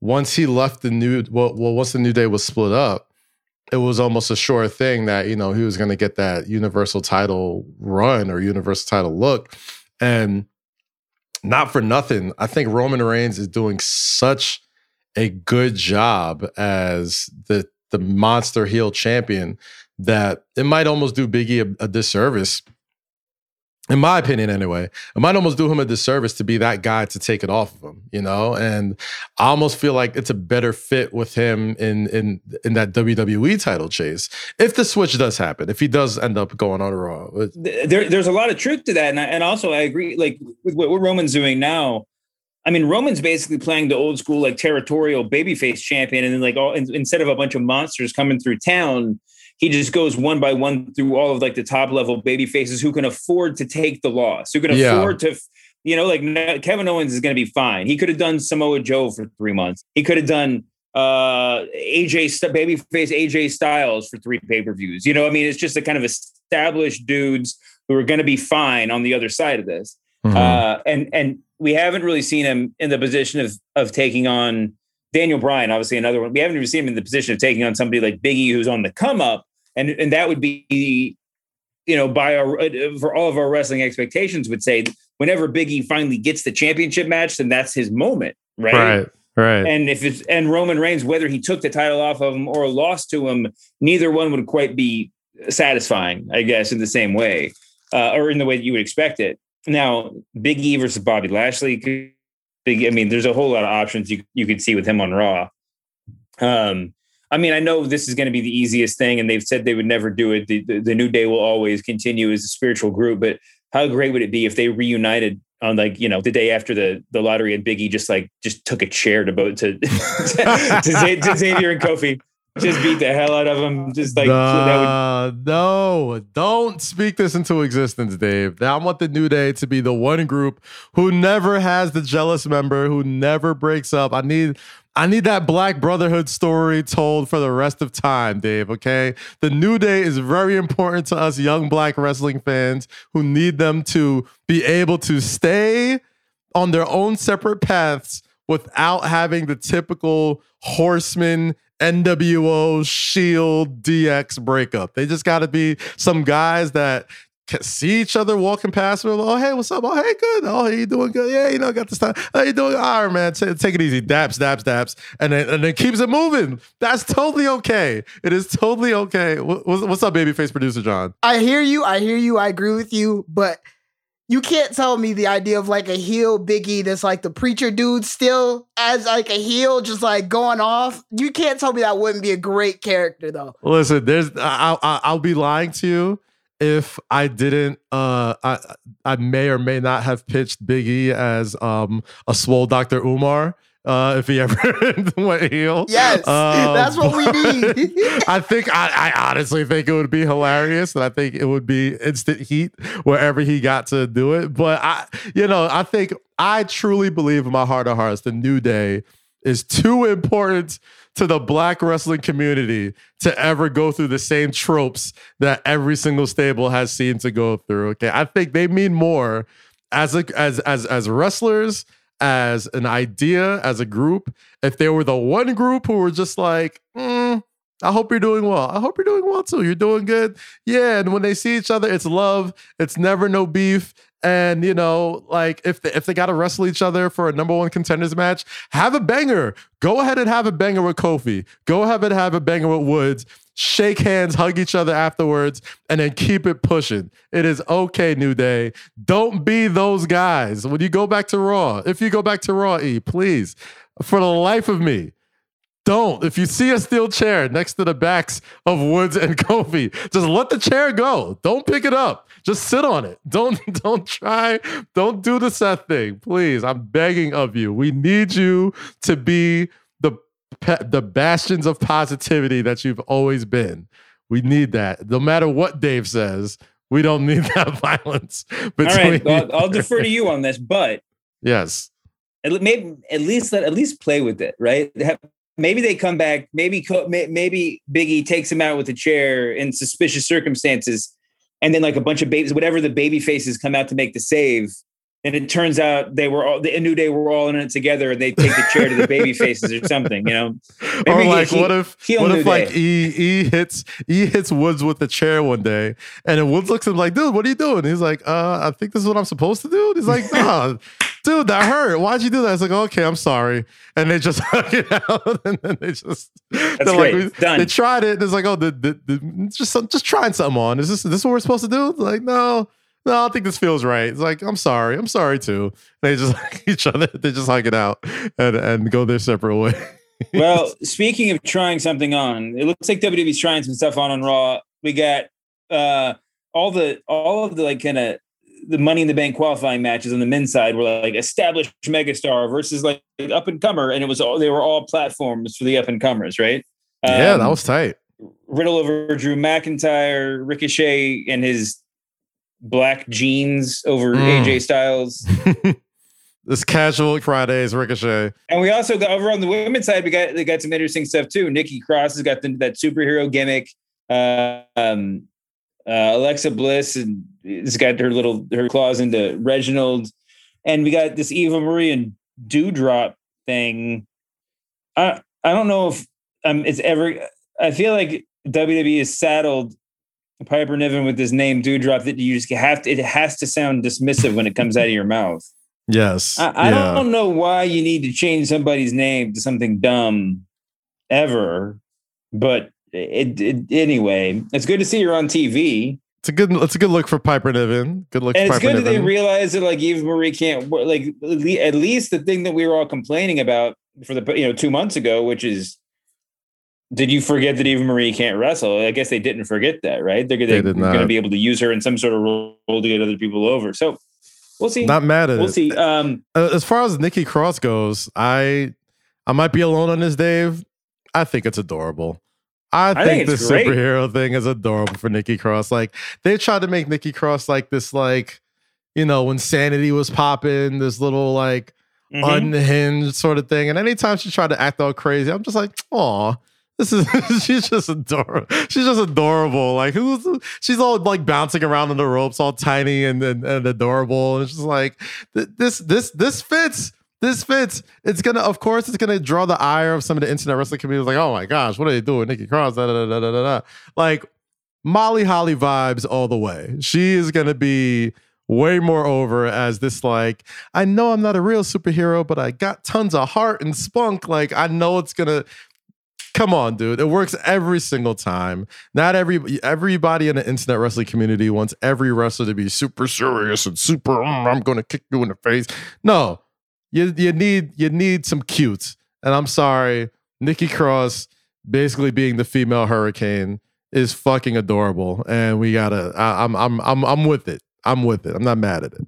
once he left the new well, well once the new day was split up, it was almost a sure thing that you know he was going to get that universal title run or universal title look, and not for nothing. I think Roman Reigns is doing such a good job as the the monster heel champion that it might almost do Biggie a, a disservice. In my opinion, anyway, it might almost do him a disservice to be that guy to take it off of him, you know. And I almost feel like it's a better fit with him in in in that WWE title chase if the switch does happen. If he does end up going on Raw, there, there's a lot of truth to that, and I, and also I agree. Like with what, Roman's doing now, I mean, Roman's basically playing the old school like territorial babyface champion, and then like all in, instead of a bunch of monsters coming through town, he just goes one by one through all of like the top level baby faces who can afford to take the loss, who can Yeah. afford to. You know, like Kevin Owens is going to be fine. He could have done Samoa Joe for three months. He could have done uh AJ St- babyface AJ Styles for three pay-per-views. You know, I mean, it's just a kind of established dudes who are going to be fine on the other side of this. Mhm. Uh and and we haven't really seen him in the position of of taking on Daniel Bryan, obviously another one. We haven't even seen him in the position of taking on somebody like Biggie who's on the come up and and that would be you know by our uh, for all of our wrestling expectations would say whenever Biggie finally gets the championship match then that's his moment, right? right, right. And if it's and Roman Reigns, whether he took the title off of him or lost to him, neither one would quite be satisfying, I guess, in the same way, uh, or in the way that you would expect it. Now, Big E versus Bobby Lashley, big. I mean, there's a whole lot of options you you could see with him on Raw. Um, I mean, I know this is going to be the easiest thing, and they've said they would never do it. The, the, the New Day will always continue as a spiritual group, but how great would it be if they reunited on like you know the day after the the lottery and Biggie just like just took a chair to boat [LAUGHS] to to, to, to Xavier and Kofi, just beat the hell out of them, just like that would no, don't speak this into existence, Dave. I want the New Day to be the one group who never has the jealous member, who never breaks up. I need I need that black brotherhood story told for the rest of time, Dave, okay? The New Day is very important to us young black wrestling fans who need them to be able to stay on their own separate paths without having the typical horseman NWO Shield DX breakup. They just got to be some guys that can see each other walking past. Like, oh, hey, what's up? Oh, hey, good. Oh, you doing good? Yeah, you know, got this time. How you doing? All right, man. Take, take it easy. Daps, daps, daps, and then and then keeps it moving. That's totally okay. It is totally okay. What- What's, what's up, babyface producer John? I hear you. I hear you. I agree with you, but you can't tell me the idea of like a heel Biggie that's like the preacher dude still as like a heel, just like going off. You can't tell me that wouldn't be a great character though. Listen, there's I, I, I'll be lying to you if I didn't. Uh, I I may or may not have pitched Big E as um a swole Dr. Umar. Uh, if he ever [LAUGHS] went heel, Yes, Um, that's what we need. [LAUGHS] I think I, I honestly think it would be hilarious, and I think it would be instant heat wherever he got to do it. But I, you know, I think I truly believe in my heart of hearts, the New Day is too important to the black wrestling community to ever go through the same tropes that every single stable has seen to go through. Okay, I think they mean more as a, as as as wrestlers as an idea as a group if they were the one group who were just like mm, i hope you're doing well. I hope you're doing well too. You're doing good. Yeah and when they see each other it's love. It's never no beef. And you know like if they, if they got to wrestle each other for a number one contenders match have a banger. Go ahead and have a banger with kofi. Go ahead and have a banger with woods shake hands, hug each other afterwards, and then keep it pushing. It is okay, New Day. Don't be those guys. When you go back to Raw, if you go back to Raw, E, please, for the life of me, don't. If you see a steel chair next to the backs of Woods and [LAUGHS] Kofi, just let the chair go. Don't pick it up. Just sit on it. Don't [LAUGHS] don't try. Don't do the Seth thing, please. I'm begging of you. We need you to be the bastions of positivity that you've always been. We need that. No matter what Dave says, we don't need [LAUGHS] that violence. All Between right, I'll, I'll defer to you on this, but yes. at, maybe at least let at least play with it, right? Maybe they come back. Maybe maybe Biggie takes him out with a chair in suspicious circumstances, and then like a bunch of babies, whatever the baby faces come out to make the save, and it turns out they were all the New Day were all in it together, and they take the chair to the baby [LAUGHS] faces or something, you know? or like he- what if what if like. E E hits E hits Woods with the chair one day and then Woods looks at him like, dude, what are you doing? He's like, uh, I think this is what I'm supposed to do. And he's like, [LAUGHS] nah, dude, that hurt. Why'd you do that? It's like, okay, I'm sorry. And they just [LAUGHS] hug it out and then they just they're like, we- Done. They tried it. And it's like, oh, the, the, the, just some- just trying something on. Is this this what we're supposed to do? Like, no. No, I think this feels right. It's like, I'm sorry. I'm sorry too. They just [LAUGHS] hug each other. They just hug it out and, and go their separate way. well, [LAUGHS] speaking of trying something on, it looks like WWE's trying some stuff on on Raw. We got uh all the all of the like kind of the Money in the Bank qualifying matches on the men's side were like established megastar versus like up and comer, and it was all they were all platforms for the up and comers, right? yeah, that Um, was tight. Riddle over Drew McIntyre, Ricochet and his black jeans over Mm. AJ Styles. [LAUGHS] This casual Fridays ricochet. And we also got over on the women's side, we got they got some interesting stuff too. Nikki Cross has got the, that superhero gimmick. Uh, um, uh, Alexa Bliss and has got her little her claws into Reginald, and we got this Eva Marie and Doudrop thing. I I don't know if um it's ever. I feel like WWE is saddled Piper Niven with this name Doudrop that you just have to. It has to sound dismissive when it comes out of your mouth. Yes. I, I yeah. don't know why you need to change somebody's name to something dumb ever, but it, it anyway. It's good to see her on TV, It's a good it's a good look for Piper Niven. Good look and it's Piper good that they realize that like Eve Marie can't like at least the thing that we were all complaining about for the you know two months ago, which is Did you forget that Eva Marie can't wrestle? I guess they didn't forget that, right? They're, they're going to be able to use her in some sort of role to get other people over. So we'll see. Not mad at We'll it. see. Um, as far as Nikki Cross goes, I I might be alone on this, Dave. I think it's adorable. I, I think, think it's great. superhero thing is adorable for Nikki Cross. Like they tried to make Nikki Cross like this, like you know, when Sanity was popping, this little like Mhm. unhinged sort of thing. And anytime she tried to act all crazy, I'm just like, oh, this is [LAUGHS] she's just adorable. She's just adorable. Like who's she's all like bouncing around on the ropes, all tiny and and, and adorable. And just like this this this fits. This fits. It's gonna, of course, it's gonna draw the ire of some of the internet wrestling community. Like, oh my gosh, what are they doing, Nikki Cross? Da, da, da, da, da, da. Like Molly Holly vibes all the way. She is gonna be way more over as this like I know I'm not a real superhero, but I got tons of heart and spunk. Like I know it's gonna come on, dude. It works every single time. Not every everybody in the internet wrestling community wants every wrestler to be super serious and super. "Mm, I'm gonna kick you in the face. No, you you need you need some cute. And I'm sorry, Nikki Cross basically being the female hurricane is fucking adorable. And we gotta. I, I'm I'm I'm I'm with it. I'm with it. I'm not mad at it.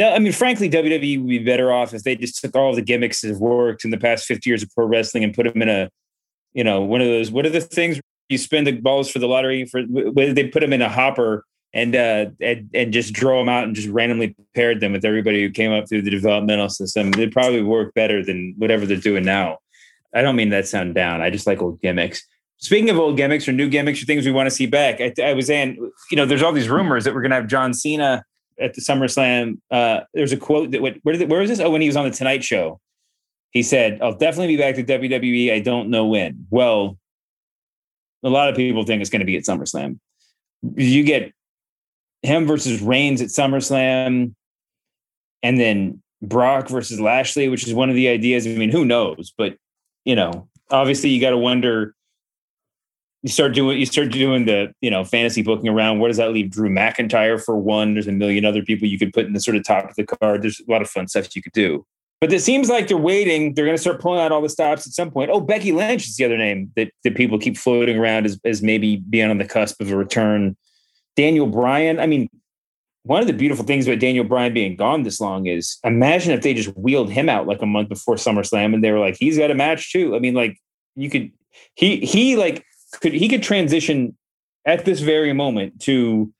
I mean, frankly, WWE would be better off if they just took all the gimmicks that have worked in the past 50 years of pro wrestling and put them in a, you know, one of those, what are the things you spend the balls for the lottery for, they put them in a hopper and, uh, and, and just draw them out and just randomly paired them with everybody who came up through the developmental system. They'd probably work better than whatever they're doing now. I don't mean that sound down. I just like old gimmicks. Speaking of old gimmicks or new gimmicks or things we want to see back, I, I was saying, you know, there's all these rumors that we're going to have John Cena at the SummerSlam. Uh, there's a quote that what, where, did where was this? Oh, when he was on the Tonight Show, he said, "I'll definitely be back to WWE. I don't know when." Well, a lot of people think it's going to be at SummerSlam. You get him versus Reigns at SummerSlam, and then Brock versus Lashley, which is one of the ideas. I mean, who knows? But you know, obviously, you got to wonder. You start doing you start doing the you know fantasy booking around. Where does that leave Drew McIntyre for one? There's a million other people you could put in the sort of top of the card. There's a lot of fun stuff you could do. But it seems like they're waiting. They're going to start pulling out all the stops at some point. Oh, Becky Lynch is the other name that, that people keep floating around as, as maybe being on the cusp of a return. Daniel Bryan. I mean, one of the beautiful things about Daniel Bryan being gone this long is imagine if they just wheeled him out like a month before SummerSlam and they were like, he's got a match too. I mean, like you could he he like could he could transition at this very moment to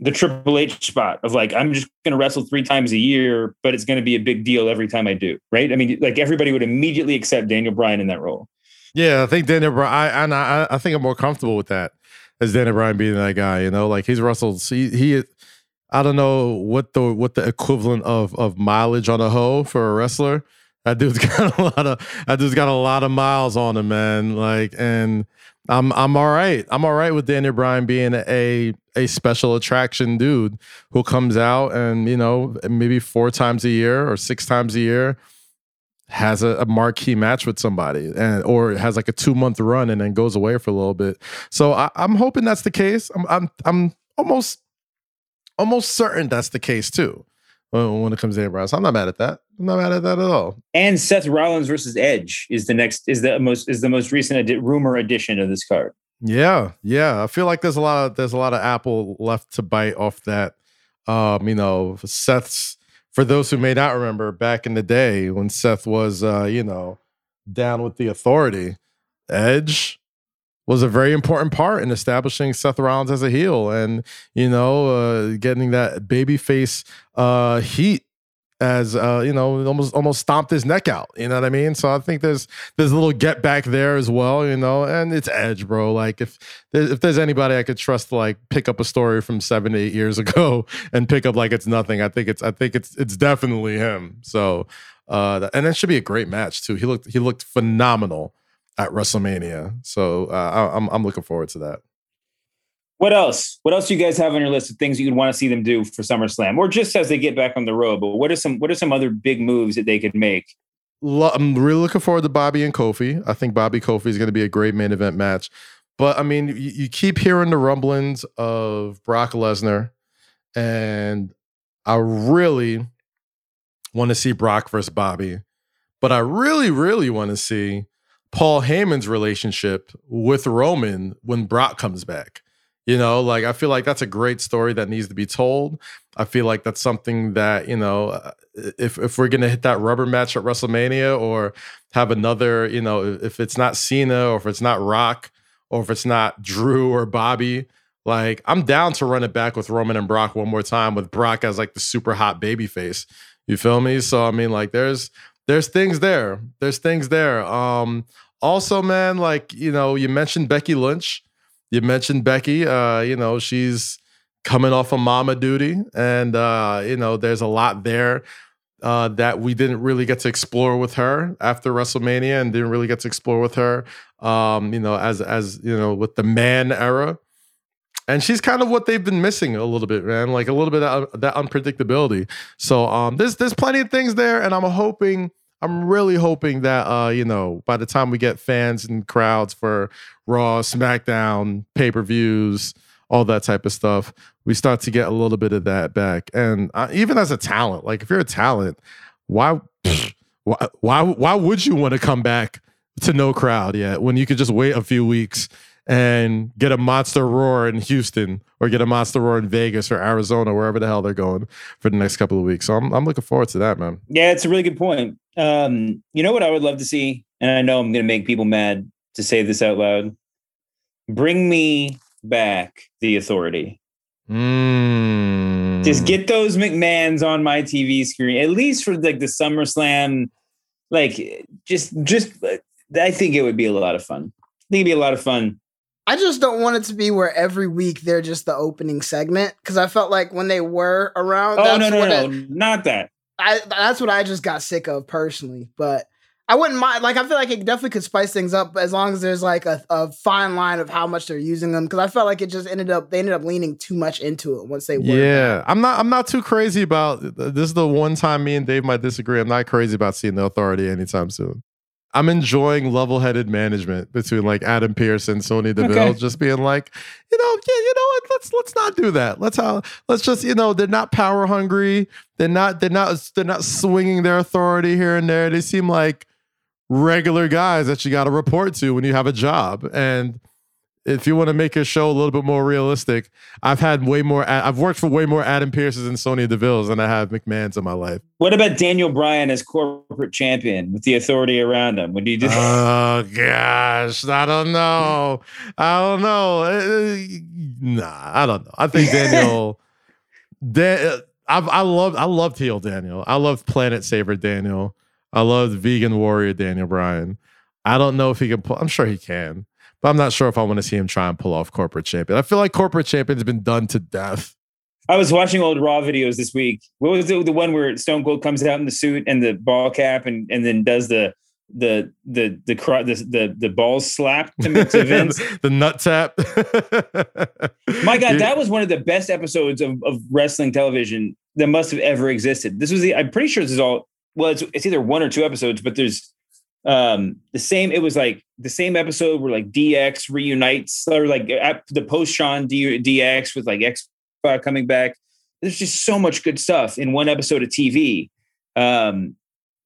the Triple H spot of like, I'm just gonna wrestle three times a year, but it's gonna be a big deal every time I do. Right. I mean, like everybody would immediately accept Daniel Bryan in that role. Yeah, I think Daniel Bryan. I, I, I think I'm more comfortable with that as Daniel Bryan being that guy. You know, like he's wrestled. He, he I don't know what the what the equivalent of of mileage on a hoe for a wrestler. That dude's [LAUGHS] got a lot of that dude's got a lot of miles on him, man. Like, and I'm I'm all right. I'm all right with Daniel Bryan being a a special attraction dude who comes out and you know maybe four times a year or six times a year has a, a marquee match with somebody and or has like a two month run and then goes away for a little bit. So I, I'm hoping that's the case. I'm I'm I'm almost almost certain that's the case too when, it comes to. So I'm not mad at that. I'm not mad at that at all. And Seth Rollins versus Edge is the next is the most is the most recent adi- rumor addition of this card. Yeah, yeah. I feel like there's a lot of there's a lot of apple left to bite off that. Um, you know, Seth's for those who may not remember back in the day when Seth was uh, you know, down with the authority, Edge was a very important part in establishing Seth Rollins as a heel and you know, uh getting that babyface uh heat as uh, you know, almost almost stomped his neck out. You know what I mean? So I think there's there's a little get back there as well, you know, and it's Edge, bro. Like if if there's anybody I could trust to like pick up a story from seven eight years [LAUGHS] ago and pick up like it's nothing, I think it's I think it's it's definitely him. So uh, and it should be a great match too. He looked he looked phenomenal at WrestleMania. So uh, I, I'm I'm looking forward to that. What else? What else do you guys have on your list of things you'd want to see them do for SummerSlam, or just as they get back on the road? But what are some what are some other big moves that they could make? I'm really looking forward to Bobby and Kofi. I think Bobby Kofi is going to be a great main event match. But I mean, you, you keep hearing the rumblings of Brock Lesnar, and I really want to see Brock versus Bobby. But I really, really want to see Paul Heyman's relationship with Roman when Brock comes back. You know, like I feel like that's a great story that needs to be told. I feel like that's something that, you know, uh, if if we're to hit that rubber match at WrestleMania or have another, you know, if it's not Cena or if it's not Rock or if it's not Drew or Bobby, like I'm down to run it back with Roman and Brock one more time with Brock as like the super hot baby face. You feel me? So I mean like there's there's things there. There's things there. Um also man like, you know, you mentioned Becky Lynch. You mentioned Becky, uh, you know, she's coming off of mama duty and uh, you know, there's a lot there uh, that we didn't really get to explore with her after WrestleMania and didn't really get to explore with her um, you know, as as, you know, with the man era and she's kind of what they've been missing a little bit, man. Like a little bit of that unpredictability. So um, there's there's plenty of things there, and I'm hoping, I'm really hoping that uh, you know, by the time we get fans and crowds for Raw, SmackDown, pay per views, all that type of stuff, we start to get a little bit of that back. And uh, even as a talent, like if you're a talent, why, [SNIFFS] why, why, why would you want to come back to no crowd yet when you could just wait a few weeks? And get a monster roar in Houston or get a monster roar in Vegas or Arizona, wherever the hell they're going for the next couple of weeks. So I'm, I'm looking forward to that, man. Yeah, it's a really good point. Um, you know what I would love to see, and I know I'm going to make people mad to say this out loud. Bring me back the authority. Mm. Just get those McMahons on my TV screen, at least for like the SummerSlam. Like, just, just, I think it would be a lot of fun. I think it'd be a lot of fun. I just don't want it to be where every week they're just the opening segment because I felt like when they were around. Oh no no no, it, not that. I that's what I just got sick of personally, but I wouldn't mind. Like I feel like it definitely could spice things up as long as there's like a, a fine line of how much they're using them because I felt like it just ended up they ended up leaning too much into it once they were. Yeah, I'm not I'm not too crazy about this. Is the one time me and Dave might disagree. I'm not crazy about seeing the authority anytime soon. I'm enjoying level-headed management between like Adam Pearce and Sonya Deville, okay. just being like, you know, yeah, you know what? Let's let's not do that. Let's how let's just you know they're not power hungry. They're not they're not they're not swinging their authority here and there. They seem like regular guys that you got to report to when you have a job and if you want to make your show a little bit more realistic, I've had way more. I've worked for way more Adam Pearces and Sonya Deville's than I have McMahon's in my life. What about Daniel Bryan as corporate champion with the authority around him? Would you do? Oh gosh, I don't know. I don't know. Uh, nah, I don't know. I think Daniel. [LAUGHS] Dan, I, I loved. I loved heel Daniel. I loved Planet Saver Daniel. I loved Vegan Warrior Daniel Bryan. I don't know if he can pull. I'm sure he can but I'm not sure if I want to see him try and pull off corporate champion. I feel like corporate champion's been done to death. I was watching old Raw videos this week. What was it, the one where Stone Cold comes out in the suit and the ball cap and, and then does the the the the the the, the balls slap to, [LAUGHS] Vince? the nut tap. [LAUGHS] My God, that was one of the best episodes of, of wrestling television that must have ever existed. This was the I'm pretty sure this is all well, it's, it's either one or two episodes, but there's um the same it was like the same episode where like dx reunites or like at the post Shawn dx with like x coming back. There's just so much good stuff in one episode of tv um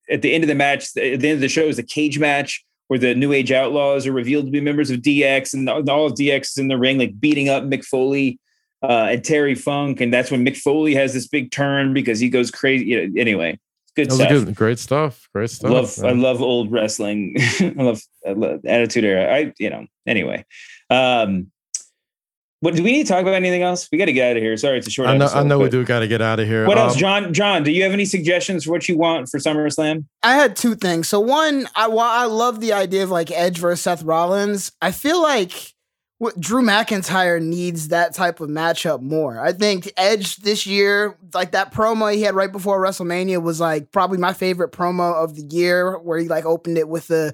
at the end of the match at the end of the show is the cage match where the new age outlaws are revealed to be members of dx and all of dx is in the ring like beating up mick foley uh, and terry funk and that's when mick foley has this big turn because he goes crazy you know, anyway good stuff. Good, great stuff. Great stuff. Love, I love old wrestling. [LAUGHS] I, love, I love Attitude Era. I, you know, anyway. Um, what do we need to talk about anything else? We got to get out of here. Sorry, it's a short. I know, episode, I know we do got to get out of here. What um, else, John? John, do you have any suggestions for what you want for SummerSlam? I had two things. So one, I while I love the idea of like Edge versus Seth Rollins, I feel like Drew McIntyre needs that type of matchup more. I think Edge this year, like that promo he had right before WrestleMania was like probably my favorite promo of the year, where he like opened it with the,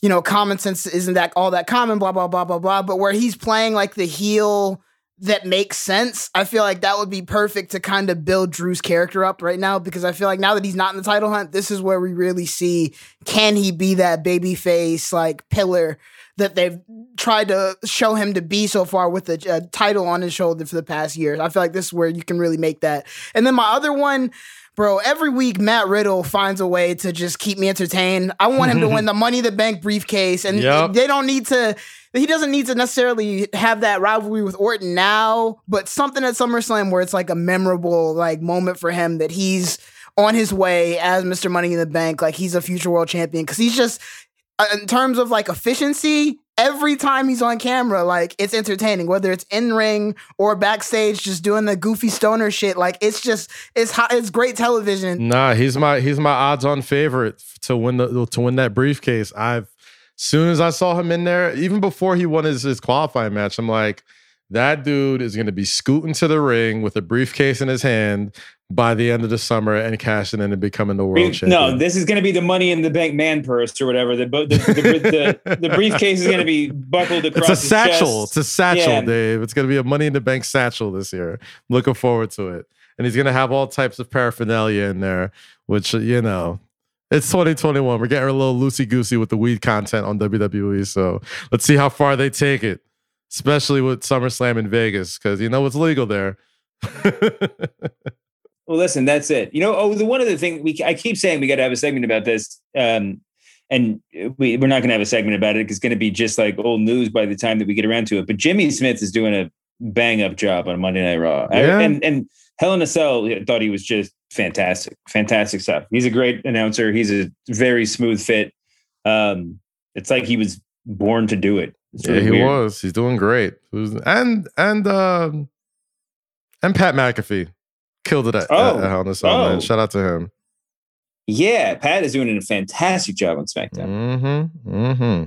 you know, common sense isn't that all that common, blah, blah, blah, blah, blah. But where he's playing like the heel that makes sense, I feel like that would be perfect to kind of build Drew's character up right now because I feel like now that he's not in the title hunt, this is where we really see can he be that baby face like pillar that they've tried to show him to be so far with the uh, title on his shoulder for the past years. I feel like this is where you can really make that. And then my other one, bro, every week Matt Riddle finds a way to just keep me entertained. I want him to win [LAUGHS] the Money the Bank briefcase, and Yep. they don't need to. He doesn't need to necessarily have that rivalry with Orton now, but something at SummerSlam where it's like a memorable like moment for him that he's on his way as Mr. Money in the Bank, like he's a future world champion because he's just Uh, in terms of like efficiency. Every time he's on camera, like it's entertaining, whether it's in ring or backstage, just doing the goofy stoner shit. Like it's just it's hot, it's great television. Nah, he's my he's my odds on favorite to win the to win that briefcase. I've soon as I saw him in there, even before he won his, his qualifying match, I'm like, that dude is gonna be scooting to the ring with a briefcase in his hand by the end of the summer and cashing in and becoming the world Brief- champion. no, this is going to be the money in the bank man purse or whatever. The the, the, the, the briefcase is going to be buckled across. It's a satchel. chest. It's a satchel, Yeah. Dave. It's gonna be a money in the bank satchel this year. Looking forward to it. And he's gonna have all types of paraphernalia in there, which you know, it's 2021. We're getting a little loosey goosey with the weed content on WWE. So let's see how far they take it, especially with SummerSlam in Vegas, because you know it's legal there. [LAUGHS] Well, listen, that's it. You know, oh, the one other thing we I keep saying we got to have a segment about this, um, and we we're not going to have a segment about it because it's going to be just like old news by the time that we get around to it. But Jimmy Smith is doing a bang up job on Monday Night Raw, I- and and Hell in Cell thought he was just fantastic, fantastic stuff. He's a great announcer. He's a very smooth fit. Um, it's like he was born to do it. It's yeah, he weird. was. He's doing great. Who's- And and um and Pat McAfee killed it at, Oh. at Hell in a Cell, Oh. man. Shout out to him. Yeah, Pat is doing a fantastic job on SmackDown. Mm-hmm. Mm-hmm.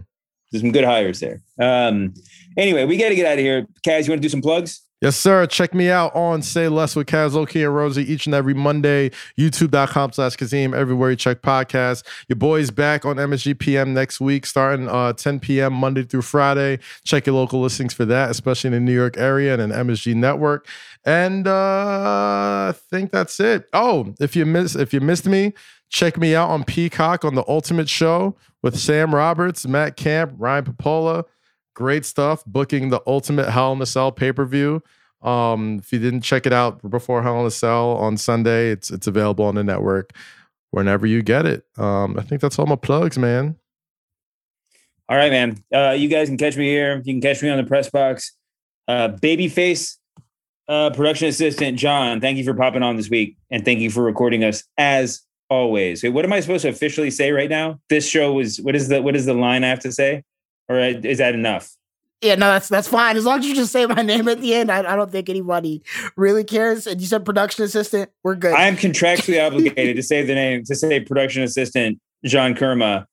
There's some good hires there. Um, anyway, we got to get out of here. Kaz, you want to do some plugs? Yes, sir. Check me out on Say Less with Kaz, Oki, and Rosie each and every Monday. YouTube.com slash Kazeem, everywhere you check podcasts. Your boy's back on MSG PM next week, starting uh, 10 p.m. Monday through Friday. Check your local listings for that, especially in the New York area and an MSG network. And uh, I think that's it. Oh, if you miss if you missed me, check me out on Peacock on the Ultimate Show with Sam Roberts, Matt Camp, Ryan Pappolla. Great stuff. Booking the Ultimate Hell in a Cell pay per view. Um, if you didn't check it out before Hell in a Cell on Sunday, it's it's available on the network whenever you get it. Um, I think that's all my plugs, man. All right, man. Uh, you guys can catch me here. You can catch me on the press box. Uh, Babyface uh, production assistant John, thank you for popping on this week, and thank you for recording us as always. What am I supposed to officially say right now? This show was what is the what is the line I have to say, or uh, is that enough? Yeah, no, that's that's fine. As long as you just say my name at the end, I, I don't think anybody really cares. And you said production assistant, we're good. I am contractually [LAUGHS] obligated to say the name to say production assistant John Kermah.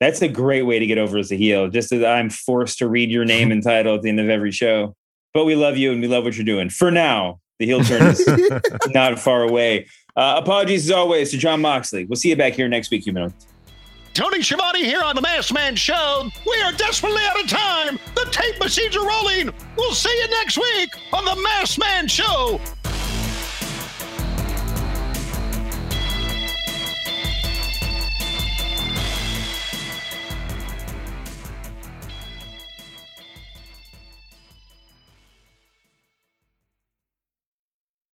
That's a great way to get over as a heel. Just that I'm forced to read your name and title at the end of every show. But we love you and we love what you're doing. For now, the heel turn is [LAUGHS] not far away. Uh, apologies as always to Jon Moxley. We'll see you back here next week, Humano. Tony Schiavone here on the Masked Man Show. We are desperately out of time. The tape machines are rolling. We'll see you next week on the Masked Man Show.